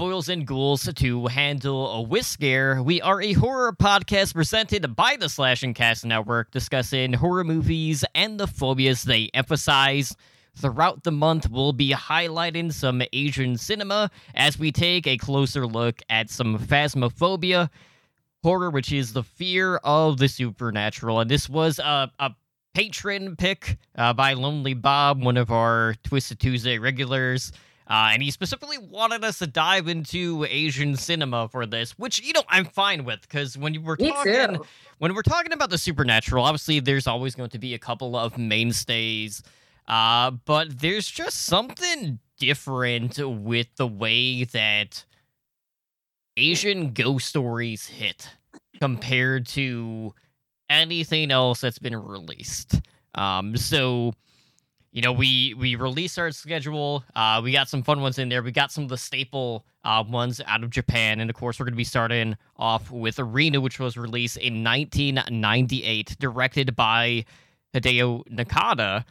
Boils and ghouls, to Handle a Whisker. We are a horror podcast presented by the Slash and Cast Network, discussing horror movies and the phobias they emphasize. Throughout the month, we'll be highlighting some Asian cinema as we take a closer look at some phasmophobia horror, which is the fear of the supernatural. And this was a, a patron pick uh, by Lonely Bob, one of our Twisted Tuesday regulars. Uh, and he specifically wanted us to dive into Asian cinema for this, which you know I'm fine with because when you were Me talking too. when we're talking about the supernatural, obviously there's always going to be a couple of mainstays, uh, but there's just something different with the way that Asian ghost stories hit compared to anything else that's been released. Um, so you know, we we released our schedule. Uh, we got some fun ones in there. We got some of the staple uh, ones out of Japan, and of course, we're going to be starting off with Arena, which was released in 1998, directed by Hideo Nakata.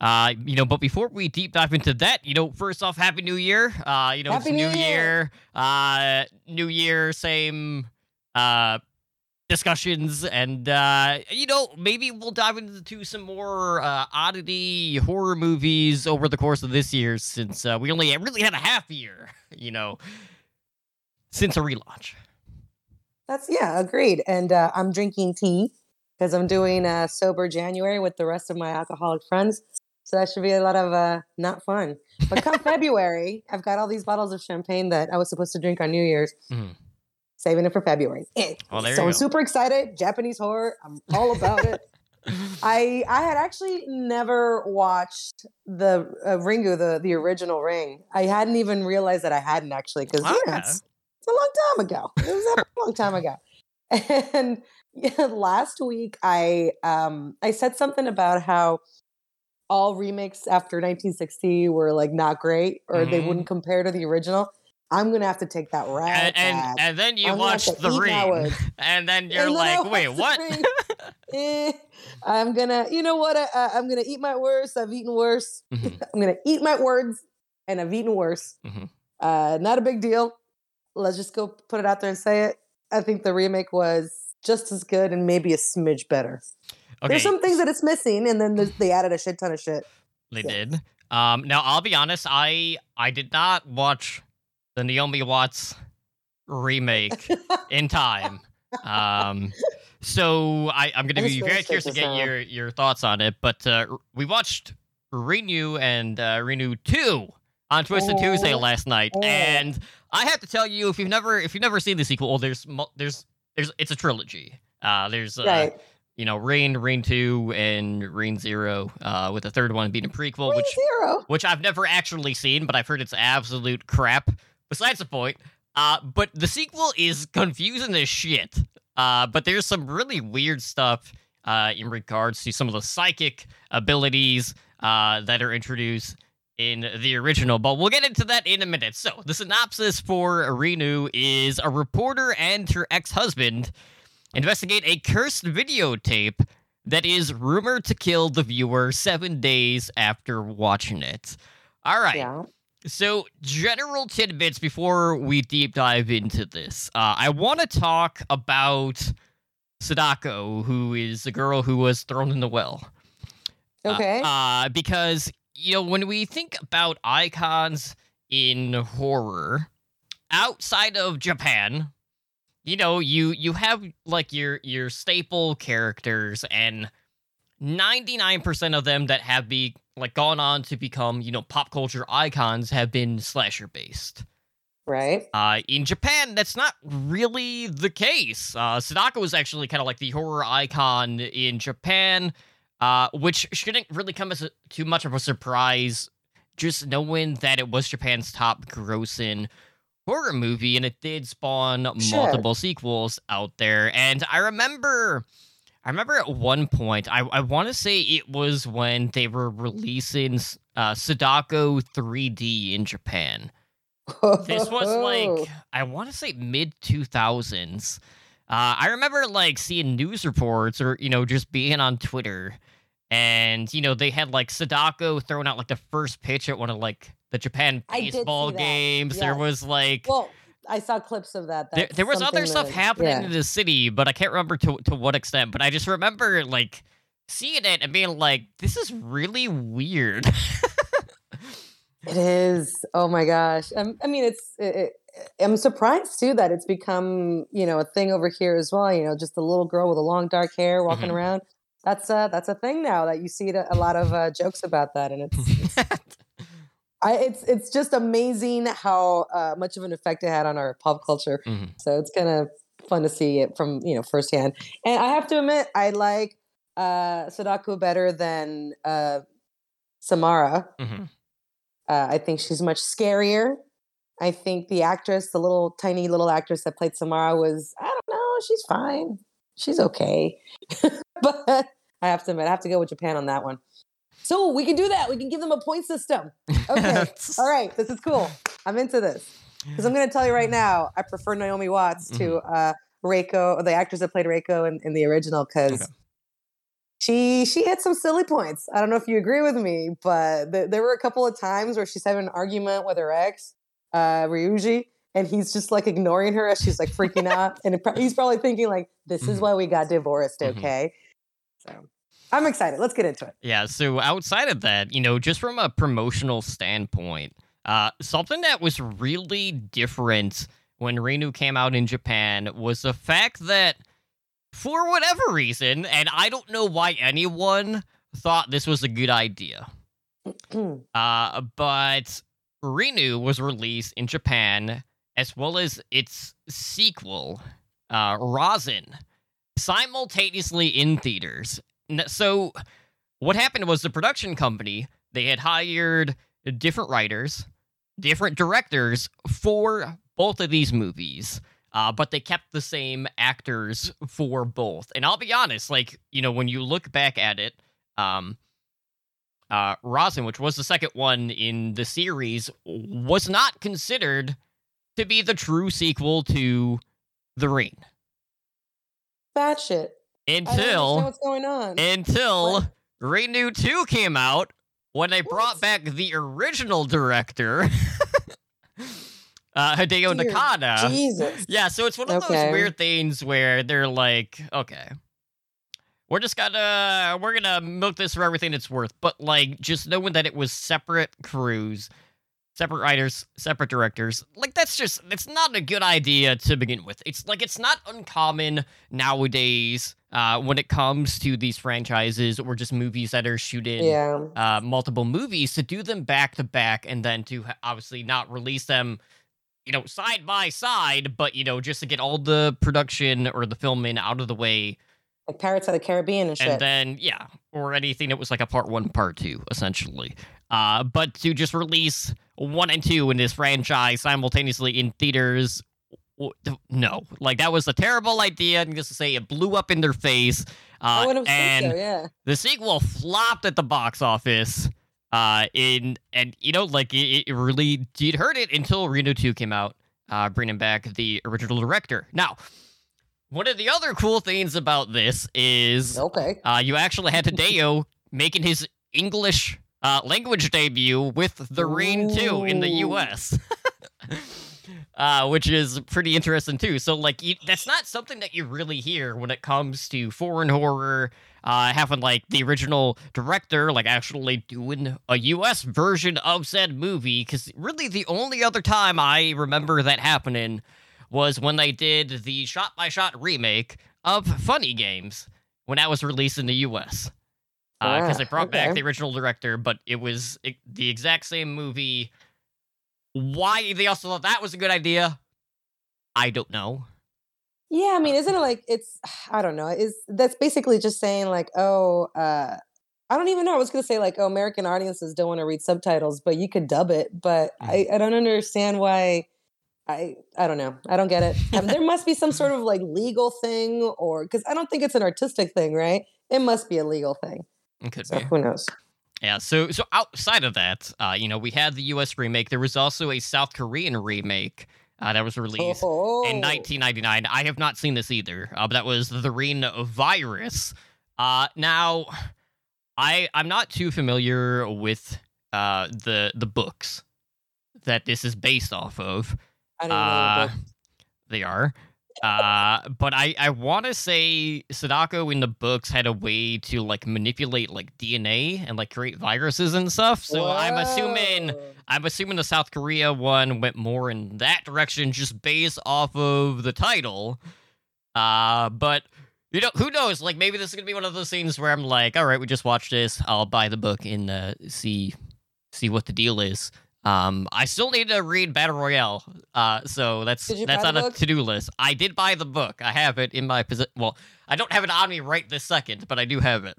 Uh, you know, but before we deep dive into that, you know, first off, Happy New Year. Uh, you know, Happy it's New New Year. Year. Uh, New Year, same uh discussions and uh you know maybe we'll dive into some more uh oddity horror movies over the course of this year since uh, we only really had a half year you know since a relaunch That's yeah, agreed. And uh, I'm drinking tea because I'm doing uh, sober January with the rest of my alcoholic friends. So that should be a lot of uh, not fun. But come February, I've got all these bottles of champagne that I was supposed to drink on New Year's. Mhm. Saving it for February. Eh. Well, so I'm super excited. Japanese horror. I'm all about it. I I had actually never watched the uh, Ringu, the the original Ring. I hadn't even realized that I hadn't actually because know, Okay. it's, it's a long time ago. It was a long time ago. And yeah, last week I um I said something about how all remakes after 1960 were like not great or they Mhm. wouldn't compare to the original. I'm gonna have to take that right and, and and then you I'm gonna have watched to the ring and then you're And then like wait what Eh, I'm gonna, you know what? I, I'm gonna eat my worst. I've eaten worse. Mhm. I'm gonna eat my words, and I've eaten worse. Mhm. Uh, not a big deal. Let's just go put it out there and say it. I think the remake was just as good and maybe a smidge better. okay There's some things that it's missing, and then they added a shit ton of shit. They Yeah. did. Um, now I'll be honest. I I did not watch the Naomi Watts remake in time. Um, so I I'm gonna be very curious to get now. your your thoughts on it. But uh, we watched Ringu and uh, Ringu Two on Twisted Tuesday Oh. last night, Oh. and I have to tell you, if you've never if you've never seen the sequel, there's there's there's it's a trilogy. Uh, there's uh, right. you know Rain, Rain Two, and Rain Zero, uh, with the third one being a prequel, Ring which zero. which I've never actually seen, but I've heard it's absolute crap. Besides the point, uh, but the sequel is confusing as shit. Uh, but there's some really weird stuff uh, in regards to some of the psychic abilities uh, that are introduced in the original. But we'll get into that in a minute. So the synopsis for Ringu is a reporter and her ex-husband investigate a cursed videotape that is rumored to kill the viewer seven days after watching it. All right. Yeah. So, general tidbits before we deep dive into this. Uh, I want to talk about Sadako, who is the girl who was thrown in the well. Uh, Okay. Uh, because, you know, when we think about icons in horror outside of Japan, you know, you you have like your your staple characters and 99% of them that have be like gone on to become, you know, pop culture icons have been slasher based. right. Uh, in Japan, that's not really the case. Uh, Sadako is actually kind of like the horror icon in Japan, uh, which shouldn't really come as a, too much of a surprise, just knowing that it was Japan's top grossing horror movie, and it did spawn Sure. multiple sequels out there. And I remember. I remember at one point, I, I want to say it was when they were releasing uh, Sadako 3D in Japan. This was like I want to say mid two thousands. Uh, I remember like seeing news reports or you know just being on Twitter, and you know they had like Sadako throwing out like the first pitch at one of like the Japan I did see baseball games. There was like Well, I saw clips of that. there, there was other stuff that- happening yeah. in the city, but I can't remember to to what extent. But I just remember like seeing it and being like, "This is really weird." It is. Oh my gosh. Um, I mean, it's. It, it, I'm surprised too that it's become you know a thing over here as well. You know, just a little girl with a long dark hair walking Mhm. around. That's a that's a thing now that you see a lot of uh, jokes about that, and it's it's, I, it's it's just amazing how uh, much of an effect it had on our pop culture. Mhm. So it's kind of fun to see it from you know firsthand. And I have to admit, I like uh, Sadako better than uh, Samara. Mhm. Uh, I think she's much scarier. I think the actress, the little tiny little actress that played Samara, was I don't know. She's fine. She's okay. but I have to admit, I have to go with Japan on that one. So we can do that. We can give them a point system. Okay. All right. This is cool. I'm into this because I'm going to tell you right now. I prefer Naomi Watts to uh, Reiko, the actress that played Reiko in, in the original, because Okay. she she hit some silly points. I don't know if you agree with me, but th- there were a couple of times where she's having an argument with her ex, uh, Ryuji, and he's just like ignoring her as she's like freaking out, and pro- he's probably thinking like, "This is Mhm. why we got divorced." Mhm. Okay, so I'm excited. Let's get into it. Yeah, so outside of that, you know, just from a promotional standpoint, uh, something that was really different when Ringu came out in Japan was the fact that, for whatever reason, and I don't know why anyone thought this was a good idea, uh, but Ringu was released in Japan as well as its sequel, uh, Rasen, simultaneously in theaters. So, what happened was the production company they had hired different writers, different directors for both of these movies. Uh, but they kept the same actors for both. And I'll be honest, like, you know, when you look back at it, um, uh, Rasen, which was the second one in the series, was not considered to be the true sequel to The Ring Bad shit. I don't understand until what's going on. until What? Ringu 2 came out when they brought What? back the original director, uh, Hideo Dear Nakata. Jesus. Yeah, so it's one of Okay. those weird things where they're like, okay, we're just gonna we're gonna milk this for everything it's worth, but like just knowing that it was separate crews, separate writers, separate directors, like that's just it's not a good idea to begin with. It's like it's not uncommon nowadays uh, when it comes to these franchises or just movies that are shooting Yeah. uh, multiple movies to do them back to back and then to obviously not release them you know side by side but you know just to get all the production or the filming out of the way Like Pirates of the Caribbean and shit. and then yeah or anything that was like a part one part two essentially uh but to just release one and two in this franchise simultaneously in theaters no like that was a terrible idea and just to say it blew up in their face uh I would have and so, yeah. the sequel flopped at the box office. Uh, in and you know, like it, it really did hurt it until Ringu Two came out, uh, bringing back the original director. Now, one of the other cool things about this is Okay. uh, you actually had Hideo making his English uh, language debut with The Ring 2 in the US. uh, which is pretty interesting too. So, like, you, that's not something that you really hear when it comes to foreign horror. Uh, having like the original director like actually doing a U.S. version of said movie, because really the only other time I remember that happening was when they did the shot-by-shot remake of Funny Games when that was released in the U.S. Because Ah, they brought back the original director, but it was the exact same movie. Why they also thought that was a good idea, I don't know. Yeah, I mean, isn't it like it's I don't know. Is that's basically just saying like, oh, uh I don't even know. I was gonna say like, oh, American audiences don't want to read subtitles, but you could dub it. But I, I don't understand why I I don't know. I don't get it. Um, there must be some sort of like legal thing or because I don't think it's an artistic thing, right? It must be a legal thing. It could So be. who knows? Yeah, so so outside of that, uh, you know, we had the U.S. remake. There was also a South Korean remake uh, that was released Oh, in 1999. I have not seen this either, uh, but that was the Ring Virus. Uh, now, I I'm not too familiar with uh, the the books that this is based off of. I don't know Uh, they are. Uh, but I, I want to say Sadako in the books had a way to like manipulate like DNA and like create viruses and stuff. So I'm assuming I'm assuming the South Korea one went more in that direction just based off of the title. Uh, but you know, who knows? Like maybe this is gonna be one of those scenes where I'm like, all right, we just watched this. I'll buy the book and uh, see see what the deal is. Um, I still need to read Battle Royale. Uh, so that's that's on a to do list. I did buy the book. I have it in my possession. Well, I don't have it on me right this second, but I do have it.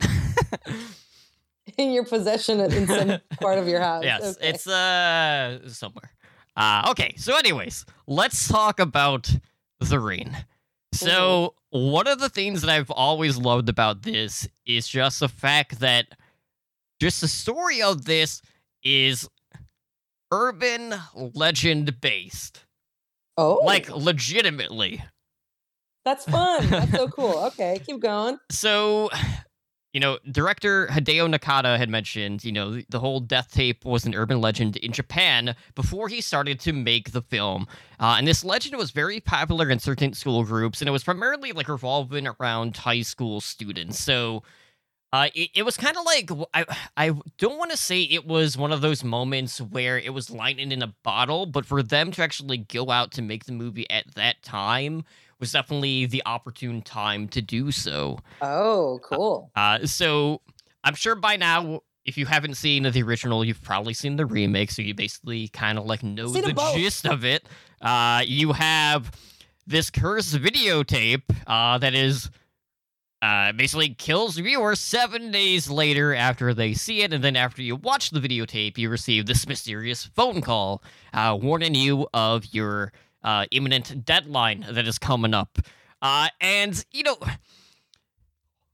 in your possession in some part of your house. yes, Okay. it's uh somewhere. Uh okay, so anyways, let's talk about the ring. So one of the things that I've always loved about this is just the fact that just the story of this is urban legend based. oh, Like legitimately. that's fun. That's so cool. Okay, keep going. So, you know, director Hideo Nakata had mentioned, you know, the, whole death tape was an urban legend in Japan before he started to make the film. Uh, and this legend was very popular in certain school groups, and it was primarily like revolving around high school students. So, uh, it, it was kind of like I I don't want to say it was one of those moments where it was lightning in a bottle, but for them to actually go out to make the movie at that time was definitely the opportune time to do so. Oh, cool. Uh, so I'm sure by now, if you haven't seen the original, you've probably seen the remake. So you basically kind of like know Seen the gist of it. Uh, you have this cursed videotape uh, that is. Uh, basically kills viewer seven days later after they see it, and then after you watch the videotape, you receive this mysterious phone call uh, warning you of your uh, imminent deadline that is coming up. Uh, and you know,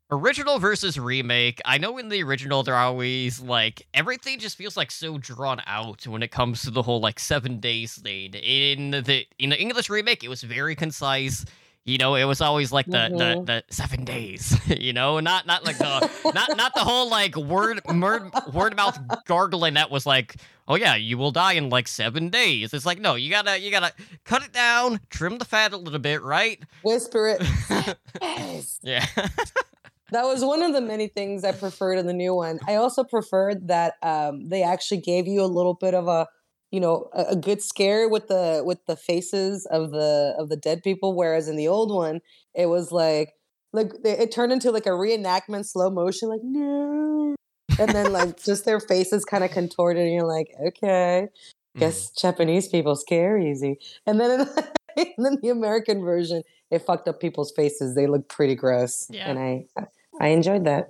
original versus remake. I know in the original they're always like everything just feels like so drawn out when it comes to the whole like seven days thing. In the in the English remake, it was very concise. You know, it was always like the Mhm. the, the seven days. You know, not not like the not not the whole like word word word mouth gargling that was like, oh yeah, you will die in like seven days. It's like no, you gotta you gotta cut it down, trim the fat a little bit, right? Whisper it. yes. Yeah. That was one of the many things I preferred in the new one. I also preferred that um, they actually gave you a little bit of a, you know, a, a good scare with the with the faces of the of the dead people. Whereas in the old one, it was like like it turned into like a reenactment, slow motion, like no, and then like just their faces kind of contorted, and you're like, okay, Mm. guess Japanese people scare easy. And then in, and then the American version, it fucked up people's faces. They look pretty gross. Yeah. And I I enjoyed that.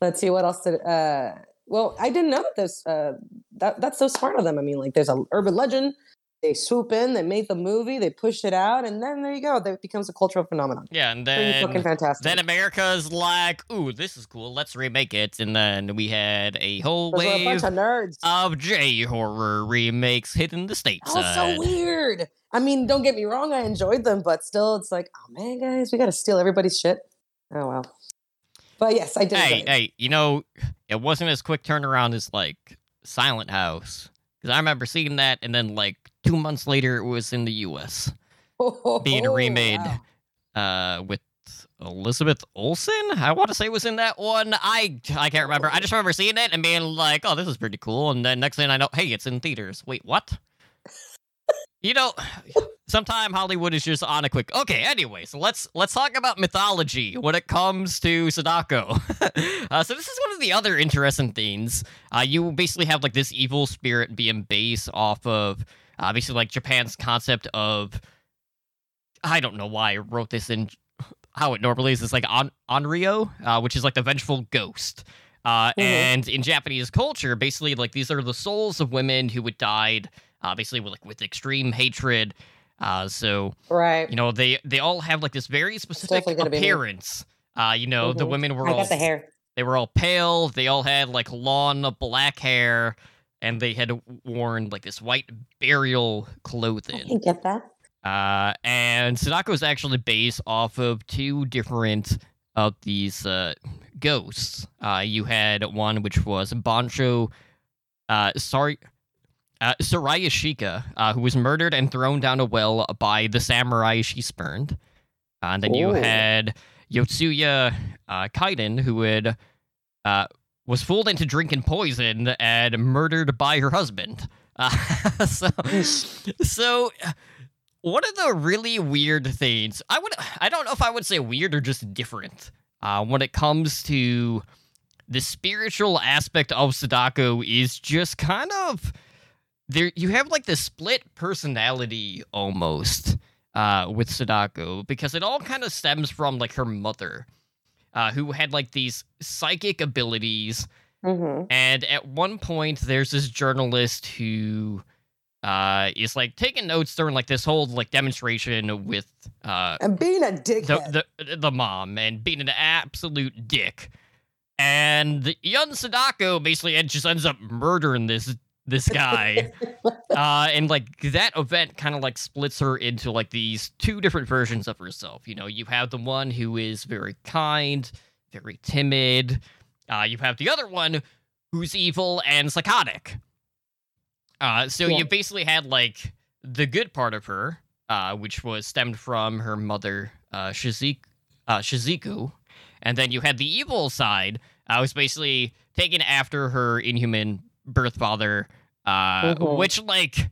Let's see what else did uh well, I didn't know that this uh that that's so smart of them. I mean, like there's an urban legend, they swoop in, they make the movie, they push it out, and then there you go. It becomes a cultural phenomenon. Yeah, and Pretty fucking fantastic. then America's like, "Ooh, this is cool. Let's remake it." And then we had a whole we're a bunch wave of nerds. of J horror remakes hitting the states. That was so weird. I mean, don't get me wrong, I enjoyed them, but still, it's like, oh man, guys, we got to steal everybody's shit. Oh well. But yes, I did. Hey, enjoy hey, you know, it wasn't as quick turnaround as like Silent House because I remember seeing that, and then like two months later, it was in the U.S. being Oh, remade. wow. uh, with Elizabeth Olsen. I want to say was in that one. I I can't remember. I just remember seeing it and being like, "Oh, this is pretty cool." And then next thing I know, hey, it's in theaters. Wait, what? You know, sometime Hollywood is just on a quick. Okay, anyways, let's let's talk about mythology when it comes to Sadako. uh, so this is one of the other interesting things. Uh, you basically have like this evil spirit being based off of uh, basically like Japan's concept of I don't know why I wrote this in how it normally is. It's like on Onryo, uh, which is like the vengeful ghost. Uh, Mhm. And in Japanese culture, basically, like these are the souls of women who had died, basically with like with extreme hatred. Uh, so Right. you know they they all have like this very specific definitely gonna be me. appearance. Uh, you know the Mhm. women were I all the hair. they were all pale. They all had like long black hair, and they had worn like this white burial I clothing. can get that. Uh, and Sadako is actually based off of two different of these uh, ghosts. Uh, you had one which was Bancho uh, Sar- uh, Sarayashiki, uh, who was murdered and thrown down a well by the samurai she spurned. Uh, and then you had Yotsuya uh, Kaidan, who had uh, was fooled into drinking poison and murdered by her husband. Uh, so, so uh, one of the really weird things I would I don't know if I would say weird or just different uh, when it comes to the spiritual aspect of Sadako is just kind of there. You have like the split personality almost uh, with Sadako because it all kind of stems from like her mother, uh, who had like these psychic abilities hmm and at one point, there's this journalist who uh, is like taking notes during like this whole like demonstration with uh, And being a dick, the, the the mom and being an absolute dick. And young Sadako basically just ends up murdering this this guy. uh, and like that event kind of like splits her into like these two different versions of herself. You know, you have the one who is very kind, very timid. Uh, you have the other one who's evil and psychotic. Uh, so Yeah. you basically had like the good part of her, uh, which was stemmed from her mother, uh, Shizik- uh, Shizuko, and then you had the evil side, uh, was basically taken after her inhuman birth father, uh, Mhm. which like.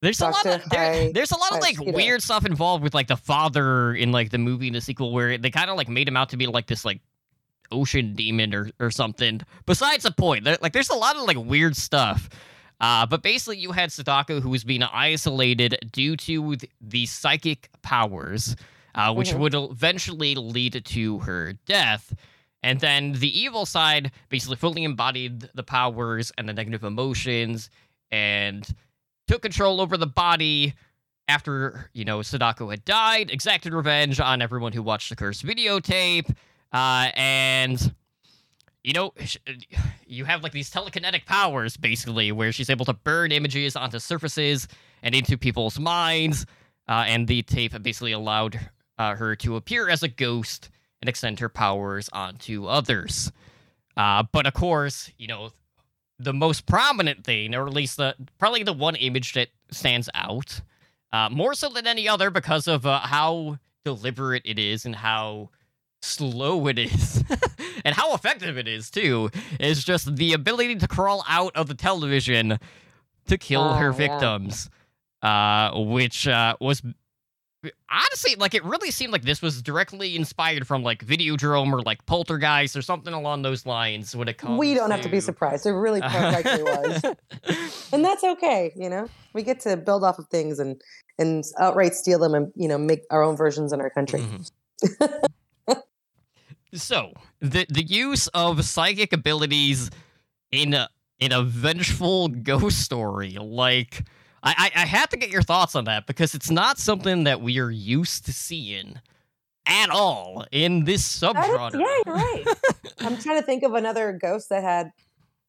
There's a lot of there, there's a lot of like weird stuff involved with like the father in like the movie and the sequel where they kind of like made him out to be like this like ocean demon or or something. Besides the point, there, like there's a lot of like weird stuff. Uh, but basically, you had Sadako who was being isolated due to th- the psychic powers, uh, which Mhm. would eventually lead to her death. And then the evil side basically fully embodied the powers and the negative emotions and took control over the body after, you know, Sadako had died, exacted revenge on everyone who watched the cursed videotape. Uh, and, you know, you have like these telekinetic powers basically where she's able to burn images onto surfaces and into people's minds. Uh, and the tape basically allowed uh, her to appear as a ghost and extend her powers onto others. Uh, but of course, you know, the most prominent thing, or at least the probably the one image that stands out, uh, more so than any other because of uh, how deliberate it is and how slow it is and how effective it is too is just the ability to crawl out of the television to kill her Oh, yeah. victims uh which uh was honestly like it really seemed like this was directly inspired from like videodrome or like poltergeist or something along those lines when it comes we don't have to be surprised. It really quite likely was. And that's okay, you know. We get to build off of things and and outright steal them and you know make our own versions in our country. Mhm. so the the use of psychic abilities in a in a vengeful ghost story, like I, I I had to get your thoughts on that because it's not something that we are used to seeing at all in this That is- subgenre. yeah, you're right. I'm trying to think of another ghost that had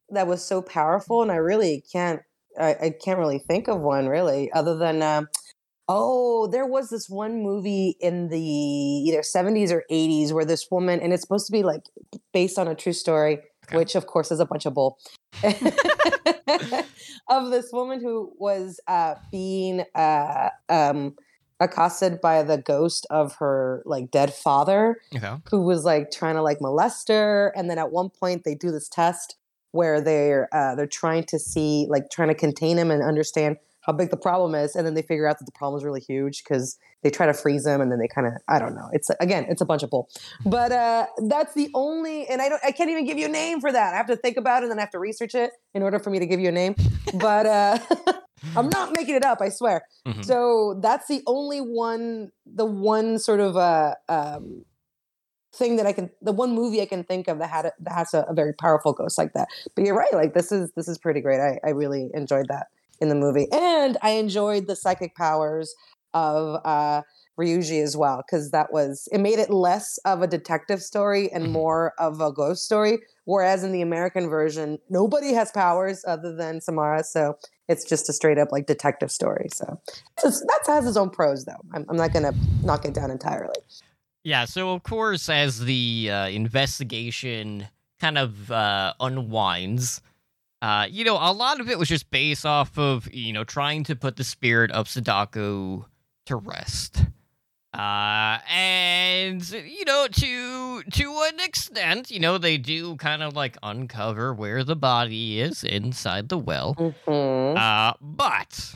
that was so powerful, and I really can't. I, I can't really think of one really, other than um oh, there was this one movie in the either 70s or 80s where this woman, and it's supposed to be like based on a true story, Okay. which of course is a bunch of bull. of this woman who was uh, being uh, um, accosted by the ghost of her like dead father who was like trying to like molest her and then at one point they do this test where they're uh, they're trying to see like trying to contain him and understand how big the problem is and then they figure out that the problem is really huge because they try to freeze them and then they kind of i don't know. It's again it's a bunch of bull. But uh that's the only and i don't i can't even give you a name for that. I have to think about it and then i have to research it in order for me to give you a name. But uh i'm not making it up i swear. Mhm. so that's the only one the one sort of uh um thing that i can the one movie i can think of that had a, that has a, a very powerful ghost like that. But you're right like this is this is pretty great. I i really enjoyed that in the movie and i enjoyed the psychic powers of uh Ryuji as well because that was it made it less of a detective story and Mhm. more of a ghost story whereas in the american version nobody has powers other than samara so it's just a straight up like detective story so it's, that has its own pros though i'm, I'm not gonna knock it down entirely Yeah, so of course, as the uh, investigation kind of uh, unwinds, Uh, you know, a lot of it was just based off of you know trying to put the spirit of Sadako to rest. Uh, and you know, to to an extent, you know, they do kind of like uncover where the body is inside the well. Mhm. Uh, but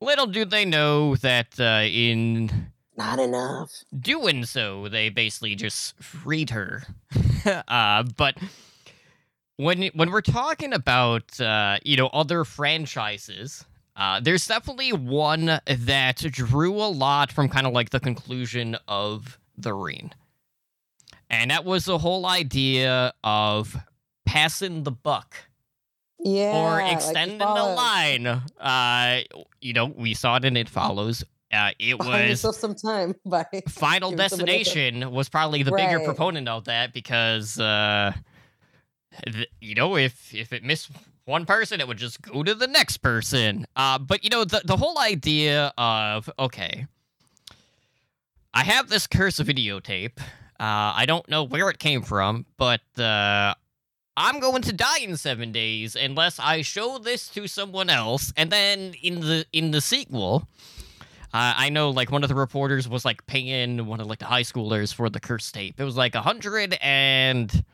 little do they know that uh, in Not enough. doing so, they basically just freed her. uh, but when when we're talking about uh, you know other franchises, uh, there's definitely one that drew a lot from kind of like the conclusion of the ring, and that was the whole idea of passing the buck Yeah. or like extending the line. Uh, you know, we saw it and it follows. Uh, it was some time by Final Give somebody else a- Destination was probably the bigger proponent of that because, uh, you know, if if it missed one person, it would just go to the next person. Uh, but you know, the the whole idea of okay, I have this curse videotape. Uh, I don't know where it came from, but uh, I'm going to die in seven days unless I show this to someone else. And then in the in the sequel, uh, I know like one of the reporters was like paying one of like the high schoolers for the curse tape. It was like a hundred and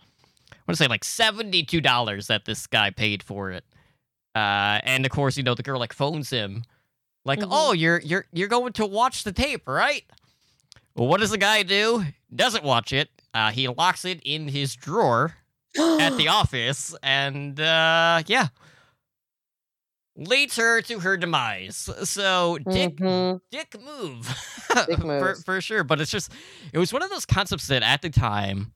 want to say like seventy two dollars that this guy paid for it. Uh, and of course, you know the girl like phones him, like, Mhm. "Oh, you're you're you're going to watch the tape, right?" Well, what does the guy do? Doesn't watch it. Uh, he locks it in his drawer at the office, and uh, yeah, leads her to her demise. So Dick Mhm. dick move Dick for, for sure but it's just it was one of those concepts that at the time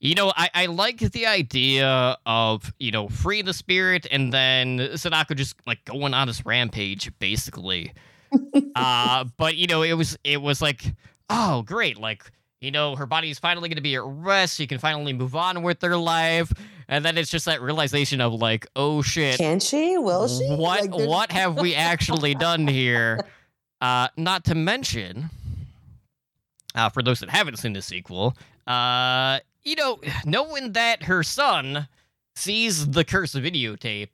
you know i i like the idea of you know free the spirit and then sadako just like going on this rampage basically uh but you know it was it was like oh great like you know her body's finally going to be at rest she can finally move on with her life and then it's just that realization of like oh shit Can she? Will she? what Like, what have we actually done here? Uh, not to mention, uh, for those that haven't seen the sequel, uh, you know, knowing that her son sees the curse videotape,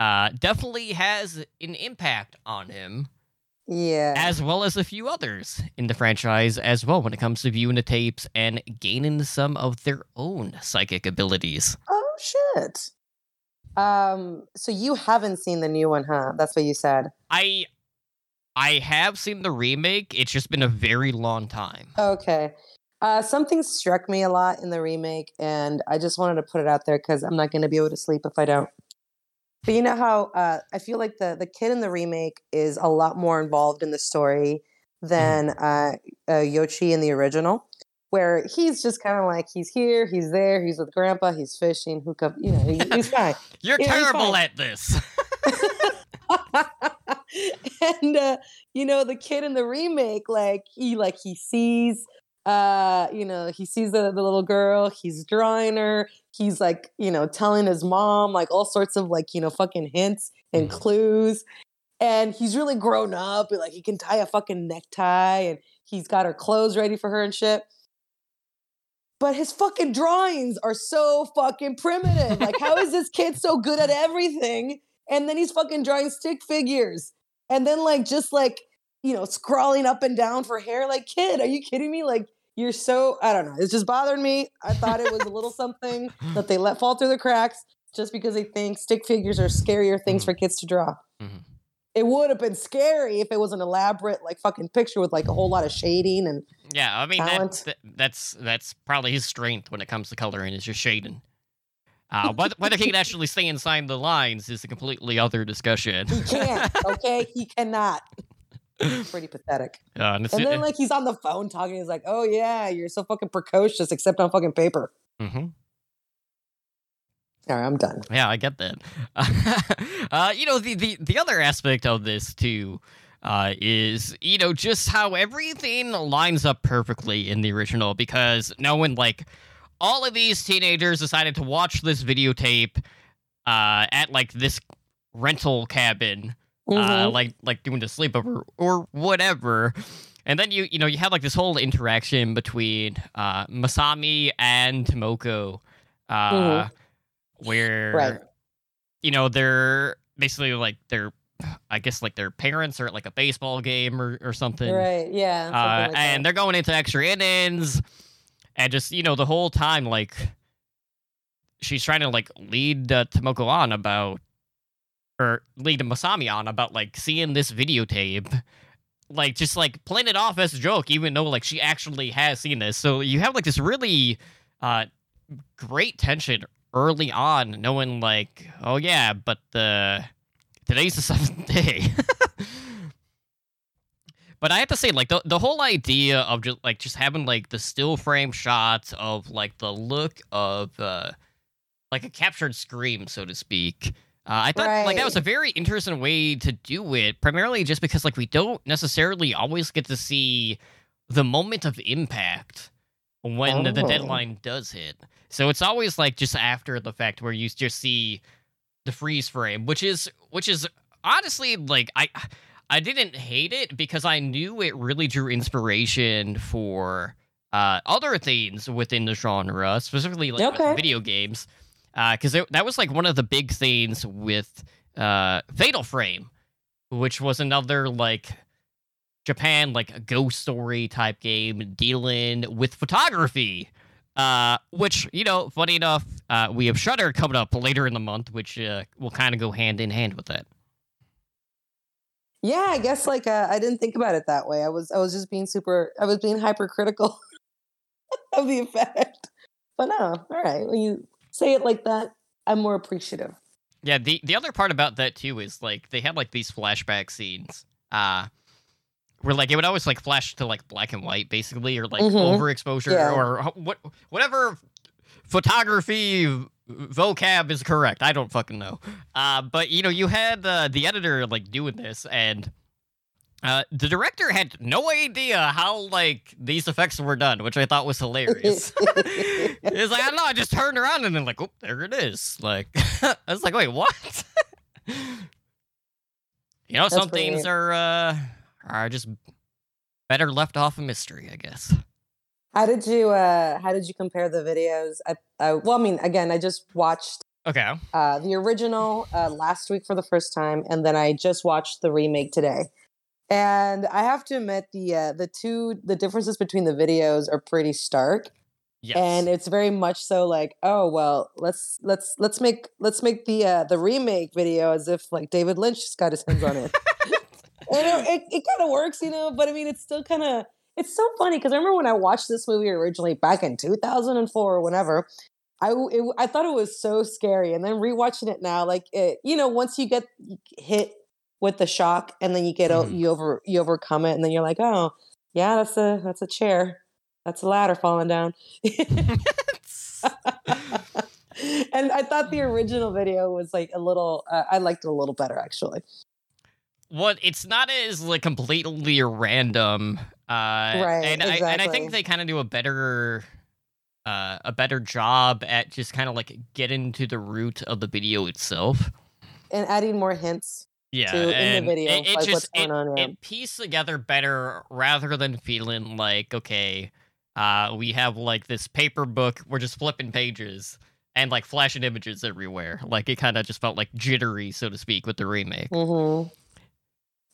uh, definitely has an impact on him, Yeah. as well as a few others in the franchise as well when it comes to viewing the tapes and gaining some of their own psychic abilities. oh shit. Um. So you haven't seen the new one, huh? That's what you said. I I have seen the remake. It's just been a very long time. Okay. Uh, something struck me a lot in the remake, and I just wanted to put it out there because I'm not going to be able to sleep if I don't. But you know how uh, I feel like the the kid in the remake is a lot more involved in the story than uh, uh, Yoshi in the original, where he's just kind of like he's here, he's there, he's with Grandpa, he's fishing, hook up, you know, he, he's fine. You're Yeah, he's terrible at this. and uh, you know the kid in the remake like he like he sees uh you know he sees the, the little girl he's drawing her he's like you know telling his mom like all sorts of like you know fucking hints and Mhm. clues and he's really grown up like he can tie a fucking necktie and he's got her clothes ready for her and shit. But his fucking drawings are so fucking primitive like how is this kid so good at everything? And then he's fucking drawing stick figures and then like just like you know scrawling up and down for hair like kid are you kidding me? Like you're so i don't know it's just bothered me i thought it was a little something that they let fall through the cracks just because they think stick figures are scarier things Mhm. for kids to draw Mhm. it would have been scary if it was an elaborate like fucking picture with like a whole lot of shading and Yeah, I mean that, that- that's that's probably his strength when it comes to coloring is just shading. Uh, whether, whether he can actually stay inside the lines is a completely other discussion. he can't okay he cannot pretty pathetic and and then like he's on the phone talking he's like oh yeah you're so fucking precocious except on fucking paper Mm-hmm. all right i'm done Yeah, I get that. uh, you know, the, the the other aspect of this too uh, is you know just how everything lines up perfectly in the original because no one like all of these teenagers decided to watch this videotape uh, at like this rental cabin uh, Mhm. like like doing the sleepover or whatever. And then you you know you have like this whole interaction between uh, Masami and Tomoko, uh, Mhm. where Right. you know, they're basically like they're I guess like their parents are at like a baseball game or, or something. Right. Yeah. something Uh, like and that. they're going into extra innings, and just you know the whole time like she's trying to like lead uh, Tomoko on about, or lead Masami on about like seeing this videotape, like just like playing it off as a joke, even though like she actually has seen this. So you have like this really uh great tension early on, knowing like, oh yeah, but the today's the seventh day. But I have to say, like the the whole idea of just like just having like the still frame shots of like the look of uh like a captured scream, so to speak. Uh, I thought like that was a very interesting way to do it, primarily just because like we don't necessarily always get to see the moment of impact when the Oh. deadline does hit. So it's always like just after the fact where you just see the freeze frame, which is which is honestly like I I didn't hate it because I knew it really drew inspiration for uh, other things within the genre, specifically like Okay. video games, because that was like one of the big things with uh, Fatal Frame, which was another like Japan like a ghost story type game dealing with photography. Uh, which you know, funny enough, uh, we have Shutter coming up later in the month, which uh, will kind of go hand in hand with that. Yeah, I guess like uh, I didn't think about it that way. I was I was just being super. I was being hypercritical of the effect. But no, all right. When you say it like that, I'm more appreciative. Yeah, the the other part about that too is like they had like these flashback scenes, uh, where like it would always like flash to like black and white basically, or like Mhm. overexposure, Yeah. or what whatever photography vocab is correct. I don't fucking know. Uh, but you know, you had uh, the editor like doing this, and uh, the director had no idea how like these effects were done, which I thought was hilarious. it's like I don't know. I just turned around and then like, oh, there it is. Like I was like, wait, what? you know, That's some things are uh, are just better left off a mystery, I guess. How did you uh how did you compare the videos? I, I well, I mean, again, I just watched Okay. uh the original uh last week for the first time, and then I just watched the remake today. And I have to admit the uh the two the differences between the videos are pretty stark. Yes. and it's very much so like oh well let's let's let's make let's make the uh the remake video as if like david lynch just got his hands on it and it, it, it kind of works you know but i mean it's still kind of it's so funny because i remember when i watched this movie originally back in 2004 or whenever I it, I thought it was so scary and then rewatching it now like it, you know once you get hit with the shock and then you get o Mhm. you over you overcome it and then you're like oh yeah that's a that's a chair that's a ladder falling down and I thought the original video was like a little. Uh, I liked it a little better actually. what it's not as like completely random uh Right, and I, and I think they kind of do a better uh a better job at just kind of like getting to the root of the video itself And adding more hints yeah in the video, it, it like just what's going it, it pieced together better rather than feeling like okay uh we have like this paper book we're just flipping pages and like flashing images everywhere. Like it kind of just felt like jittery so to speak with the remake. Hmm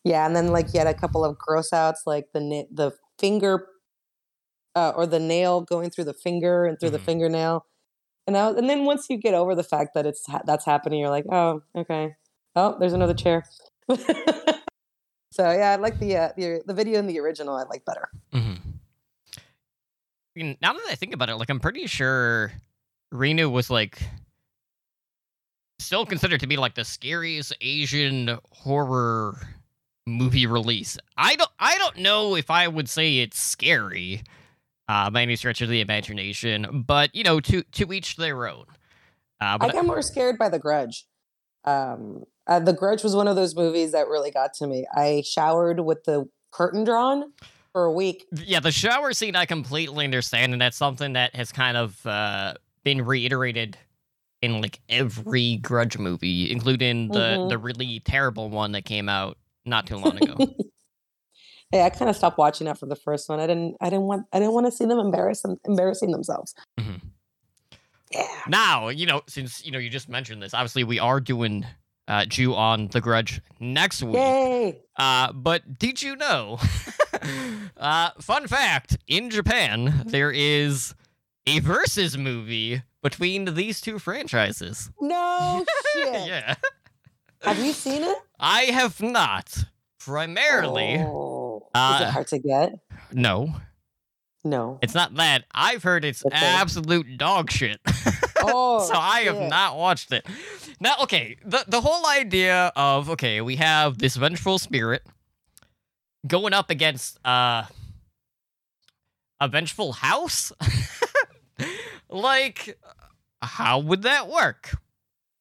Yeah, and then like you had a couple of gross outs, like the the finger, uh, or the nail going through the finger and through Mhm. the fingernail, and I, and then once you get over the fact that it's ha- that's happening, you're like, oh, okay, oh, there's another chair. so yeah, I like the uh, the the video in the original. I like better. hmm Now that I think about it, like I'm pretty sure Ringu was like still considered to be like the scariest Asian horror movie release. I don't I don't know if I would say it's scary uh, by any stretch of the imagination, but you know, to to each their own. Uh, I get more scared by The Grudge. Um, uh, the Grudge was one of those movies that really got to me. I showered with the curtain drawn for a week. yeah, the shower scene I completely understand, and that's something that has kind of uh, been reiterated in like every Grudge movie, including the Mhm. the really terrible one that came out not too long ago. Yeah, I kind of stopped watching after the first one. I didn't. I didn't want. I didn't want to see them embarrass them, embarrassing themselves. Yeah. Now, you know, since you know you just mentioned this, obviously we are doing uh Ju-on the Grudge next week. Yay. Uh, but did you know? uh, fun fact: in Japan, there is a versus movie between these two franchises. No shit. yeah, Have you seen it? I have not. Primarily, Oh. Is Uh, it hard to get? no, No. it's not that. I've heard it's Okay. absolute dog shit. Oh, so I have not watched it. Now, okay, the the whole idea of okay, we have this vengeful spirit going up against uh a vengeful house. like, how would that work?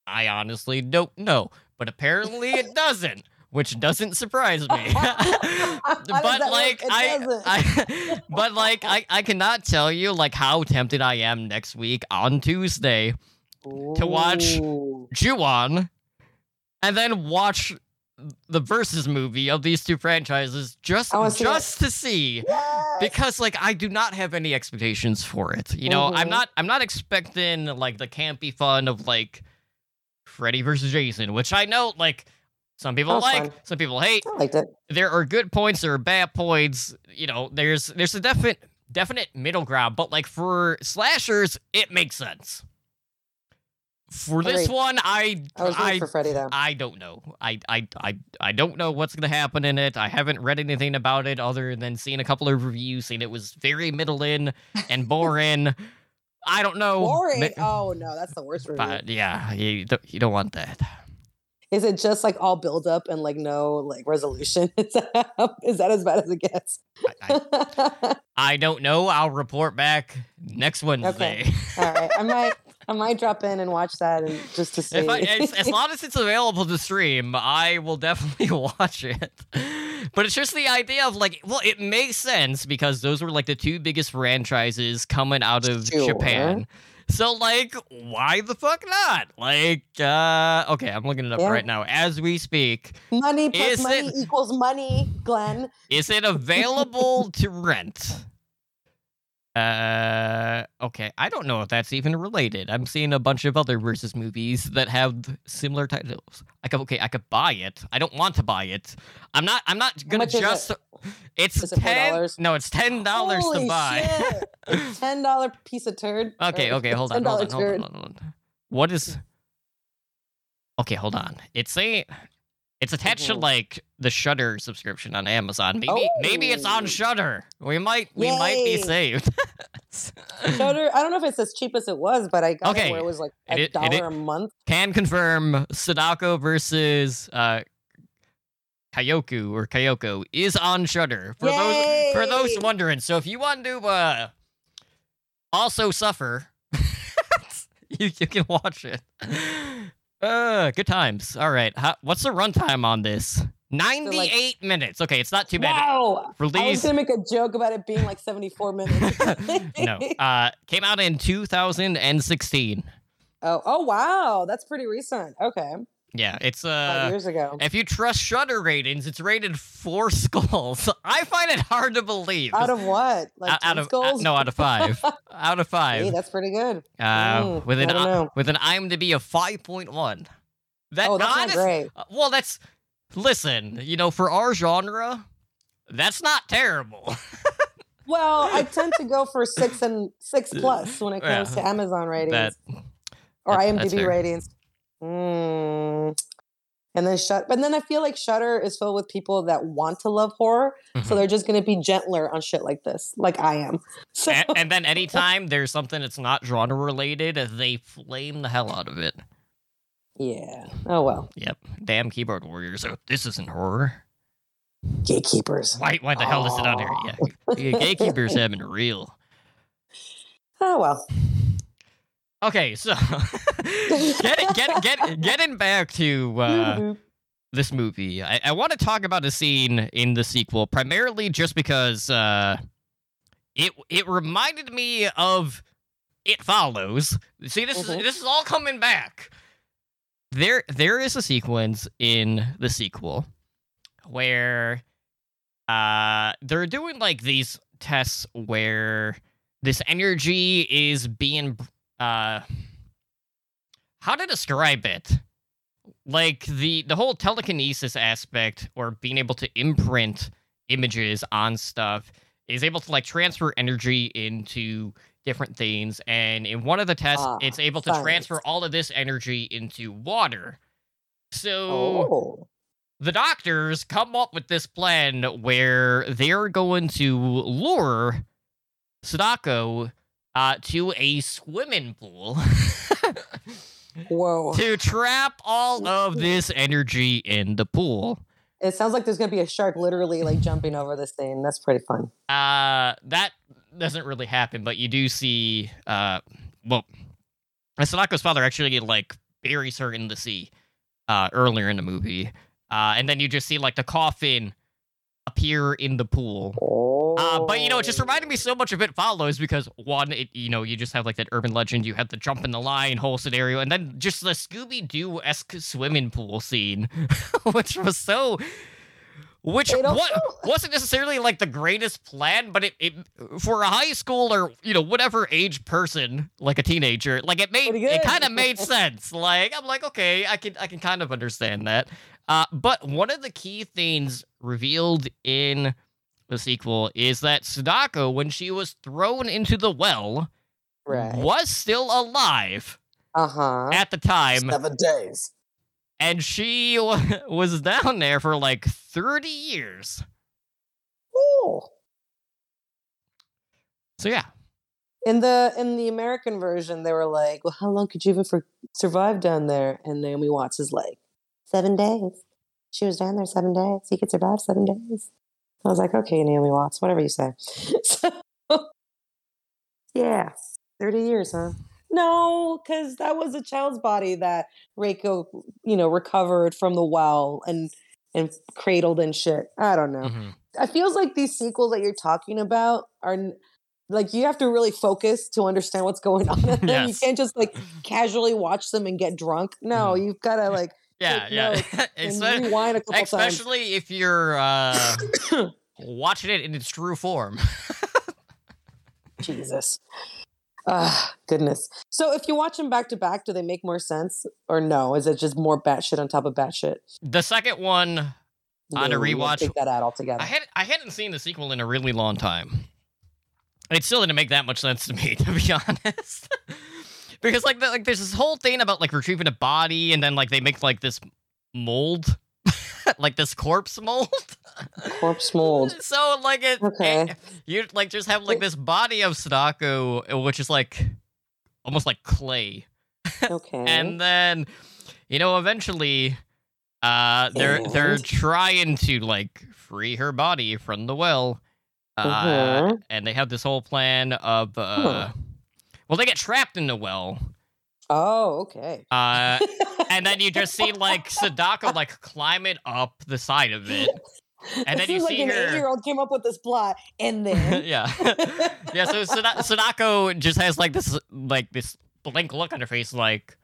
I honestly don't know, but apparently it doesn't. Which doesn't surprise me, but like I. I, but like I, I cannot tell you like how tempted I am next week on Tuesday to watch- Ooh. Ju-on, and then watch the versus movie of these two franchises just it. just to see Yes. because like I do not have any expectations for it. You know, I'm Mhm. not I'm not expecting like the campy fun of like Freddy versus Jason, which I know like some people like, fun. some people hate. I liked it. There are good points, there are bad points. You know, there's there's a definite definite middle ground, but like for slashers, it makes sense. For this Agreed. one, I I was I for Freddy though. I don't know. I, I I I don't know what's gonna happen in it. I haven't read anything about it other than seeing a couple of reviews saying it was very middle in and boring. I don't know. Boring. Ma- Oh no, that's the worst review. But yeah, you don't, you don't want that. Is it just like all build up and like no like resolution? Is that, is that as bad as it gets? I, I, I don't know. I'll report back next Wednesday. all right, I might I might drop in and watch that and just to see. I, as, as long as it's available to stream, I will definitely watch it. But it's just the idea of like, well, it makes sense because those were like the two biggest franchises coming out of Sure. Japan. So like, why the fuck not? Like, uh, okay, I'm looking it up Yeah. right now as we speak. money plus money it- equals money, Glenn. Is it available to rent? Uh, okay. I don't know if that's even related. I'm seeing a bunch of other versus movies that have similar titles. I could okay, I could buy it. I don't want to buy it. I'm not. I'm not gonna much is it? just. It's Is it ten. $4? No, it's ten dollars to buy. Ten dollar piece of turd. okay. Okay. Hold on. $10 Hold on. Hold on, hold on. Hold on. What is? Okay. Hold on. It's a. It's attached to Mhm. like the Shudder subscription on Amazon. Maybe maybe it's on Oh. Shudder. We might we might be saved. Shudder. I don't know if it's as cheap as it was, but I got Okay. it where it was like a it dollar a month. Can confirm Sadako versus uh Kyoku or Kyoko is on Shudder. For those for those wondering. So if you want to uh also suffer, you you can watch it. Uh good times. All right. How, what's the runtime on this? 98 minutes. Okay, it's not too bad. Wow. Release. I was gonna make a joke about it being like seventy four minutes. no. Uh came out in 2016. Oh, oh wow, that's pretty recent. Okay, Yeah, it's five uh years ago. if you trust Shudder ratings, it's rated four skulls. I find it hard to believe. Out of what? Like out, out 10 of uh, skulls? no, out of five. out of Hey, five. that's pretty good. Uh, Mm, with an I don't know. with an IMDb of five point one. That oh, that's honest- not great. uh, Well, that's listen. You know, for our genre, that's not terrible. Well, I tend to go for six and six plus when it Yeah. comes to Amazon ratings that or that- IMDb ratings. Mm. And then shut, but then I feel like Shudder is filled with people that want to love horror, Mhm. so they're just going to be gentler on shit like this, like I am. So and, and then anytime there's something that's not genre related, they flame the hell out of it. yeah. Oh well, Yep. Damn keyboard warriors. Oh, this isn't horror. gatekeepers. Why? Why the hell is it on here? Yeah, yeah, gatekeepers have been real. Oh well. Okay, so get get get getting back to uh, Mhm. this movie, I, I want to talk about a scene in the sequel, primarily just because uh, it it reminded me of It Follows. See, this Mhm. is this is all coming back. There there is a sequence in the sequel where uh they're doing like these tests where this energy is being uh how to describe it like the the whole telekinesis aspect or being able to imprint images on stuff is able to like transfer energy into different things and in one of the tests Ah, it's able to science. transfer all of this energy into water so Oh. the doctors come up with this plan where they're going to lure Sadako uh, to a swimming pool Whoa. to trap all of this energy in the pool. It sounds like there's gonna be a shark literally like jumping over this thing. That's pretty fun. Uh, that doesn't really happen, but you do see, uh, well, Sadako's father actually like buries her in the sea uh, earlier in the movie, uh, and then you just see like the coffin appear in the pool. Oh. Uh, but you know, it just reminded me so much of It Follows because one, it, you know, you just have like that urban legend, you have the jump in the line whole scenario, and then just the Scooby Doo esque swimming pool scene, which was so, which what wasn't necessarily like the greatest plan, but it, it for a high school or you know whatever age person, like a teenager, like it made it kind of made sense. Like I'm like, okay, I can I can kind of understand that. Uh, but one of the key things revealed in the sequel is that Sadako, when she was thrown into the well, right. was still alive Uh huh. at the time, Seven days. and she wa- was down there for like 30 years. Oh. So yeah, In the in the American version, they were like, "Well, how long could you even for, survive down there?" And Naomi Watts is like, seven days. She was down there seven days. You could survive seven days." I was like, "Okay, Naomi Watts, whatever you say." so, yeah, thirty years, huh? No, because that was a child's body that Reiko, you know, recovered from the well and and cradled and shit. I don't know. Mhm. I feels like these sequels that you're talking about are like you have to really focus to understand what's going on. in them. You can't just like casually watch them and get drunk. No, Mhm. you've got to like yeah, yeah. notes and Espe- rewind a couple times. Especially if you're uh, watching it in its true form. Jesus. Ah, goodness. So if you watch them back to back, do they make more sense or no? Is it just more batshit on top of batshit? The second one, On a No, you gotta rewatch, take that out altogether. I had I hadn't seen the sequel in a really long time. It still didn't make that much sense to me, to be honest. Because like the, like there's this whole thing about like retrieving a body, and then like they make like this mold, like this corpse mold. Corpse mold. so like it, Okay. it- you like just have like this body of Sadako, which is like almost like clay. Okay. and then you know eventually uh they're they're trying to like free her body from the well uh Mhm. and they have this whole plan of uh well they get trapped in the well. Oh, okay. uh and then you just see like sadako like climbing up the side of it. And It then you see like her- an eight-year-old came up with this plot, and then yeah. Yeah so Sada- sadako just has like this like this blank look on her face like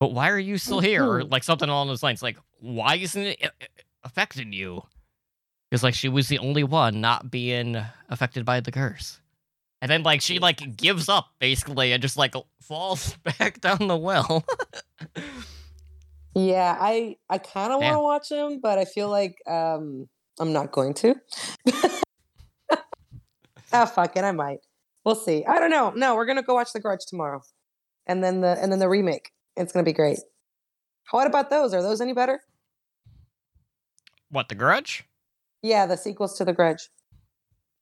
but why are you still here? Or like something along those lines like why isn't it uh, affecting you? Because like she was the only one not being affected by the curse and then like she like gives up basically and just like falls back down the well yeah, I I kind of want to watch him, but I feel like um I'm not going to. Ah, fuck it, I might. We'll see. I don't know. No, we're gonna go watch The Grudge tomorrow, and then the and then the remake. It's gonna be great. What about those? Are those any better? what the grudge Yeah, the sequels to The Grudge.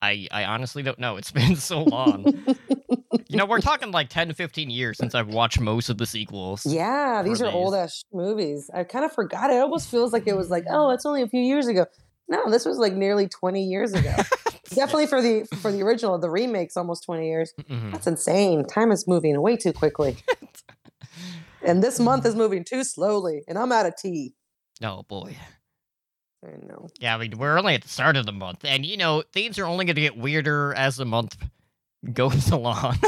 I i honestly don't know it's been so long you know we're talking like 10 to 15 years since i've watched most of the sequels Yeah, these are old these. ass movies. I kind of forgot. It almost feels like it was like, oh, it's only a few years ago. No, this was like nearly 20 years ago. Definitely for the for the original, the remake's almost 20 years. Mhm. That's insane. Time is moving way too quickly. and this month is moving too slowly, and I'm out of tea. oh boy I know. Yeah, I mean, we're only at the start of the month, and you know, things are only going to get weirder as the month goes along.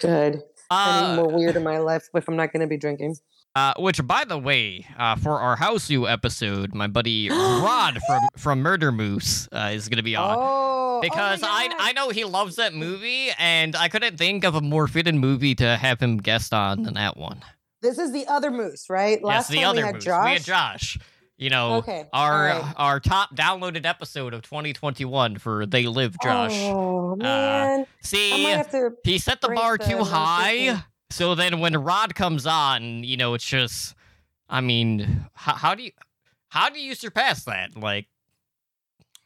Good. Uh, any more weird in my life if I'm not going to be drinking. Uh, which, by the way, uh, for our Hausu episode, my buddy Rod from from Murder Moose uh, is going to be on. Oh, because oh I I know he loves that movie, and I couldn't think of a more fitting movie to have him guest on than that one. this is the other moose, right? yes, the time other we had Moose. Josh. We had Josh. You know, Okay, our alright. our top downloaded episode of 2021 for They Live, Josh. Oh uh, man, I See, might have to. he set the bar the too high. So then when Rod comes on, you know, it's just, I mean, how, how do you, how do you surpass that? Like,